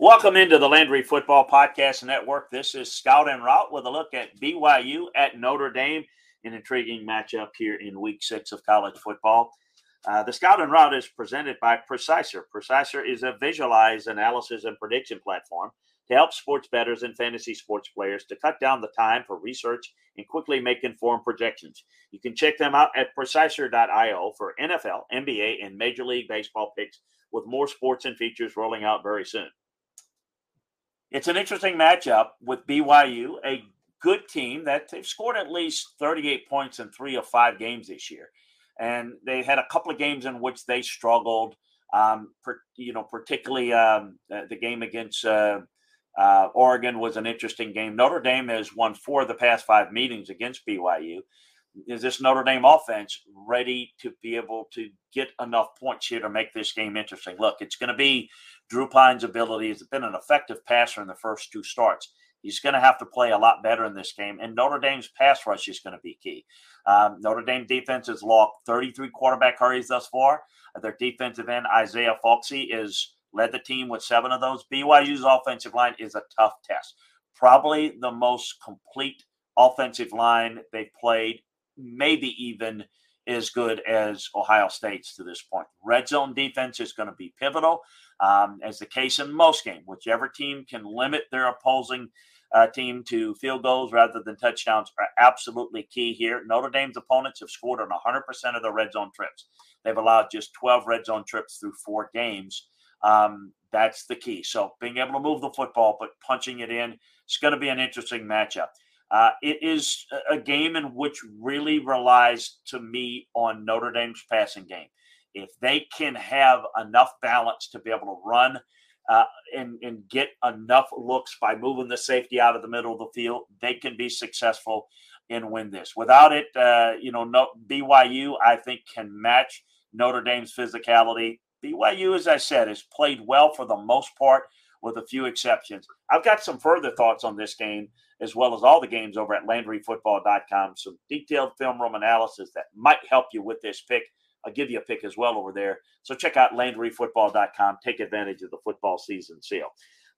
Welcome into the Landry Football Podcast Network. This is Scout and Route with a look at BYU at Notre Dame, an intriguing matchup here in Week Six of college football. Uh, the Scout and Route is presented by Preciser. Preciser is a visualized analysis and prediction platform to help sports bettors and fantasy sports players to cut down the time for research and quickly make informed projections. You can check them out at preciser.io for NFL, NBA, and Major League Baseball picks, with more sports and features rolling out very soon. It's an interesting matchup with BYU, a good team that they've scored at least 38 points in three of five games this year. And they had a couple of games in which they struggled, um, per, you know, particularly um, the, the game against uh, uh, Oregon was an interesting game. Notre Dame has won four of the past five meetings against BYU. Is this Notre Dame offense ready to be able to get enough points here to make this game interesting? Look, it's going to be Drew Pyne's ability. He's been an effective passer in the first two starts. He's going to have to play a lot better in this game, and Notre Dame's pass rush is going to be key. Um, Notre Dame defense has logged 33 quarterback hurries thus far. Their defensive end, Isaiah Foskey, is led the team with seven of those. BYU's offensive line is a tough test. Probably the most complete offensive line they've played, maybe even as good as Ohio State's to this point. Red zone defense is going to be pivotal, um, as the case in most games. Whichever team can limit their opposing uh, team to field goals rather than touchdowns are absolutely key here. Notre Dame's opponents have scored on 100% of their red zone trips. They've allowed just 12 red zone trips through four games. Um, that's the key. So being able to move the football, but punching it in, it's going to be an interesting matchup. Uh, it is a game in which really relies to me on Notre Dame's passing game. If they can have enough balance to be able to run uh, and, and get enough looks by moving the safety out of the middle of the field, they can be successful and win this. Without it, uh, you know, no, BYU I think can match Notre Dame's physicality. BYU, as I said, has played well for the most part, with a few exceptions. I've got some further thoughts on this game, as well as all the games over at LandryFootball.com. Some detailed film room analysis that might help you with this pick. I'll give you a pick as well over there. So check out LandryFootball.com. Take advantage of the football season sale.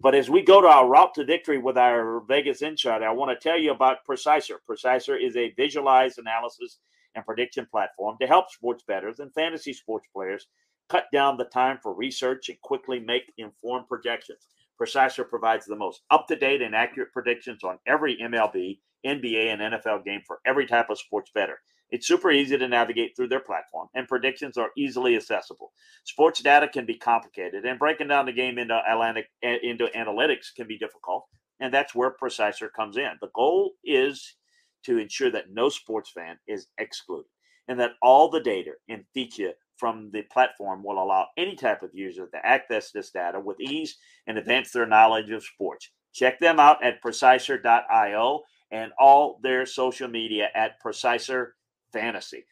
But as we go to our route to victory with our Vegas Insider, I want to tell you about Preciser. Preciser is a visualized analysis and prediction platform to help sports bettors and fantasy sports players cut down the time for research and quickly make informed projections. Preciser provides the most up to date and accurate predictions on every MLB, NBA, and NFL game for every type of sports bettor. It's super easy to navigate through their platform, and predictions are easily accessible. Sports data can be complicated, and breaking down the game into, Atlantic, eh, into analytics can be difficult, and that's where Preciser comes in. The goal is to ensure that no sports fan is excluded, and that all the data and feature from the platform will allow any type of user to access this data with ease and advance their knowledge of sports. Check them out at preciser.io and all their social media at Preciser Fantasy.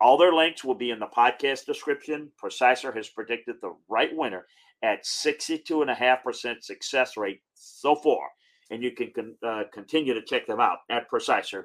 All their links will be in the podcast description. Preciser has predicted the right winner at 62.5% success rate so far. And you can con- uh, continue to check them out at preciser.io.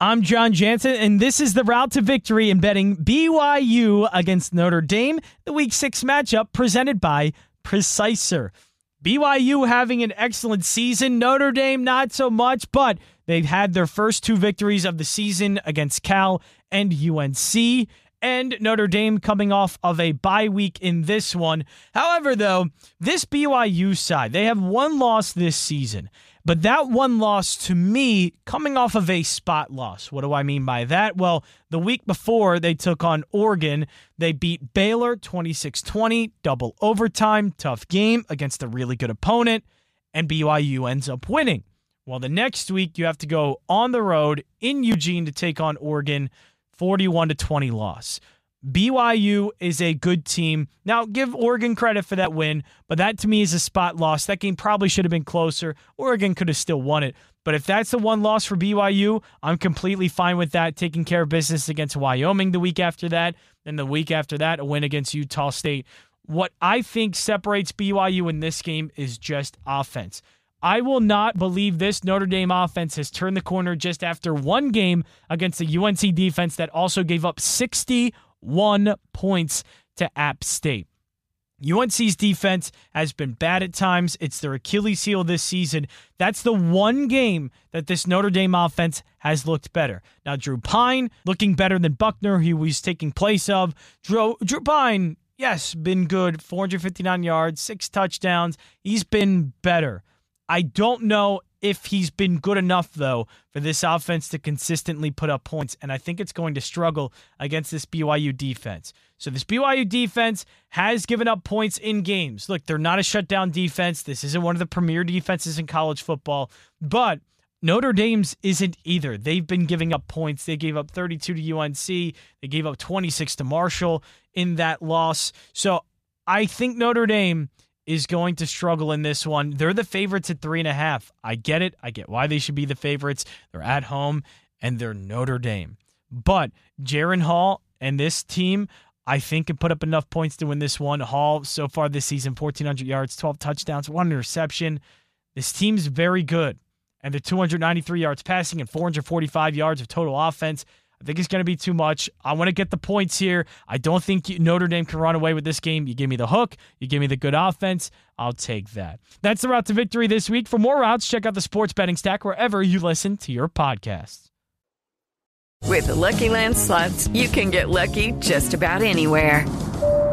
I'm John Jansen, and this is the route to victory in betting BYU against Notre Dame, the Week 6 matchup presented by Preciser. BYU having an excellent season, Notre Dame not so much, but they've had their first two victories of the season against Cal and UNC. And Notre Dame coming off of a bye week in this one. However, though, this BYU side, they have one loss this season. But that one loss to me coming off of a spot loss. What do I mean by that? Well, the week before they took on Oregon, they beat Baylor 26 20, double overtime, tough game against a really good opponent, and BYU ends up winning. Well, the next week you have to go on the road in Eugene to take on Oregon, 41 to 20 loss. BYU is a good team. Now, give Oregon credit for that win, but that to me is a spot loss. That game probably should have been closer. Oregon could have still won it. But if that's the one loss for BYU, I'm completely fine with that. Taking care of business against Wyoming the week after that. Then the week after that, a win against Utah State. What I think separates BYU in this game is just offense. I will not believe this Notre Dame offense has turned the corner just after one game against the UNC defense that also gave up 61 points to App State. UNC's defense has been bad at times. It's their Achilles heel this season. That's the one game that this Notre Dame offense has looked better. Now, Drew Pyne looking better than Buchner, he was taking place of. Drew, Drew Pyne, yes, been good. 459 yards, six touchdowns. He's been better. I don't know if he's been good enough, though, for this offense to consistently put up points. And I think it's going to struggle against this BYU defense. So, this BYU defense has given up points in games. Look, they're not a shutdown defense. This isn't one of the premier defenses in college football, but Notre Dame's isn't either. They've been giving up points. They gave up 32 to UNC, they gave up 26 to Marshall in that loss. So, I think Notre Dame is going to struggle in this one. They're the favorites at three and a half. I get it. I get why they should be the favorites. They're at home and they're Notre Dame. But Jaren Hall and this team, I think, can put up enough points to win this one. Hall, so far this season, 1,400 yards, 12 touchdowns, one interception. This team's very good. And they're 293 yards passing and 445 yards of total offense. I think it's going to be too much. I want to get the points here. I don't think Notre Dame can run away with this game. You give me the hook, you give me the good offense. I'll take that. That's the route to victory this week. For more routes, check out the Sports Betting Stack wherever you listen to your podcasts. With the Lucky Land slots, you can get lucky just about anywhere.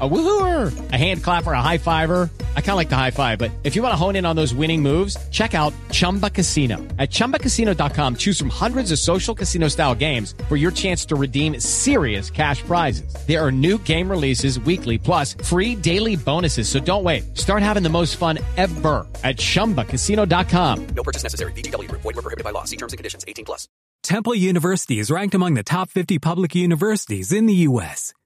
A woohooer, a hand clapper, a high fiver. I kind of like the high five, but if you want to hone in on those winning moves, check out Chumba Casino. At ChumbaCasino.com, choose from hundreds of social casino style games for your chance to redeem serious cash prizes. There are new game releases weekly, plus free daily bonuses. So don't wait. Start having the most fun ever at ChumbaCasino.com. No purchase necessary. VGW. Void were prohibited by law. See terms and conditions. 18 plus. Temple University is ranked among the top 50 public universities in the U.S.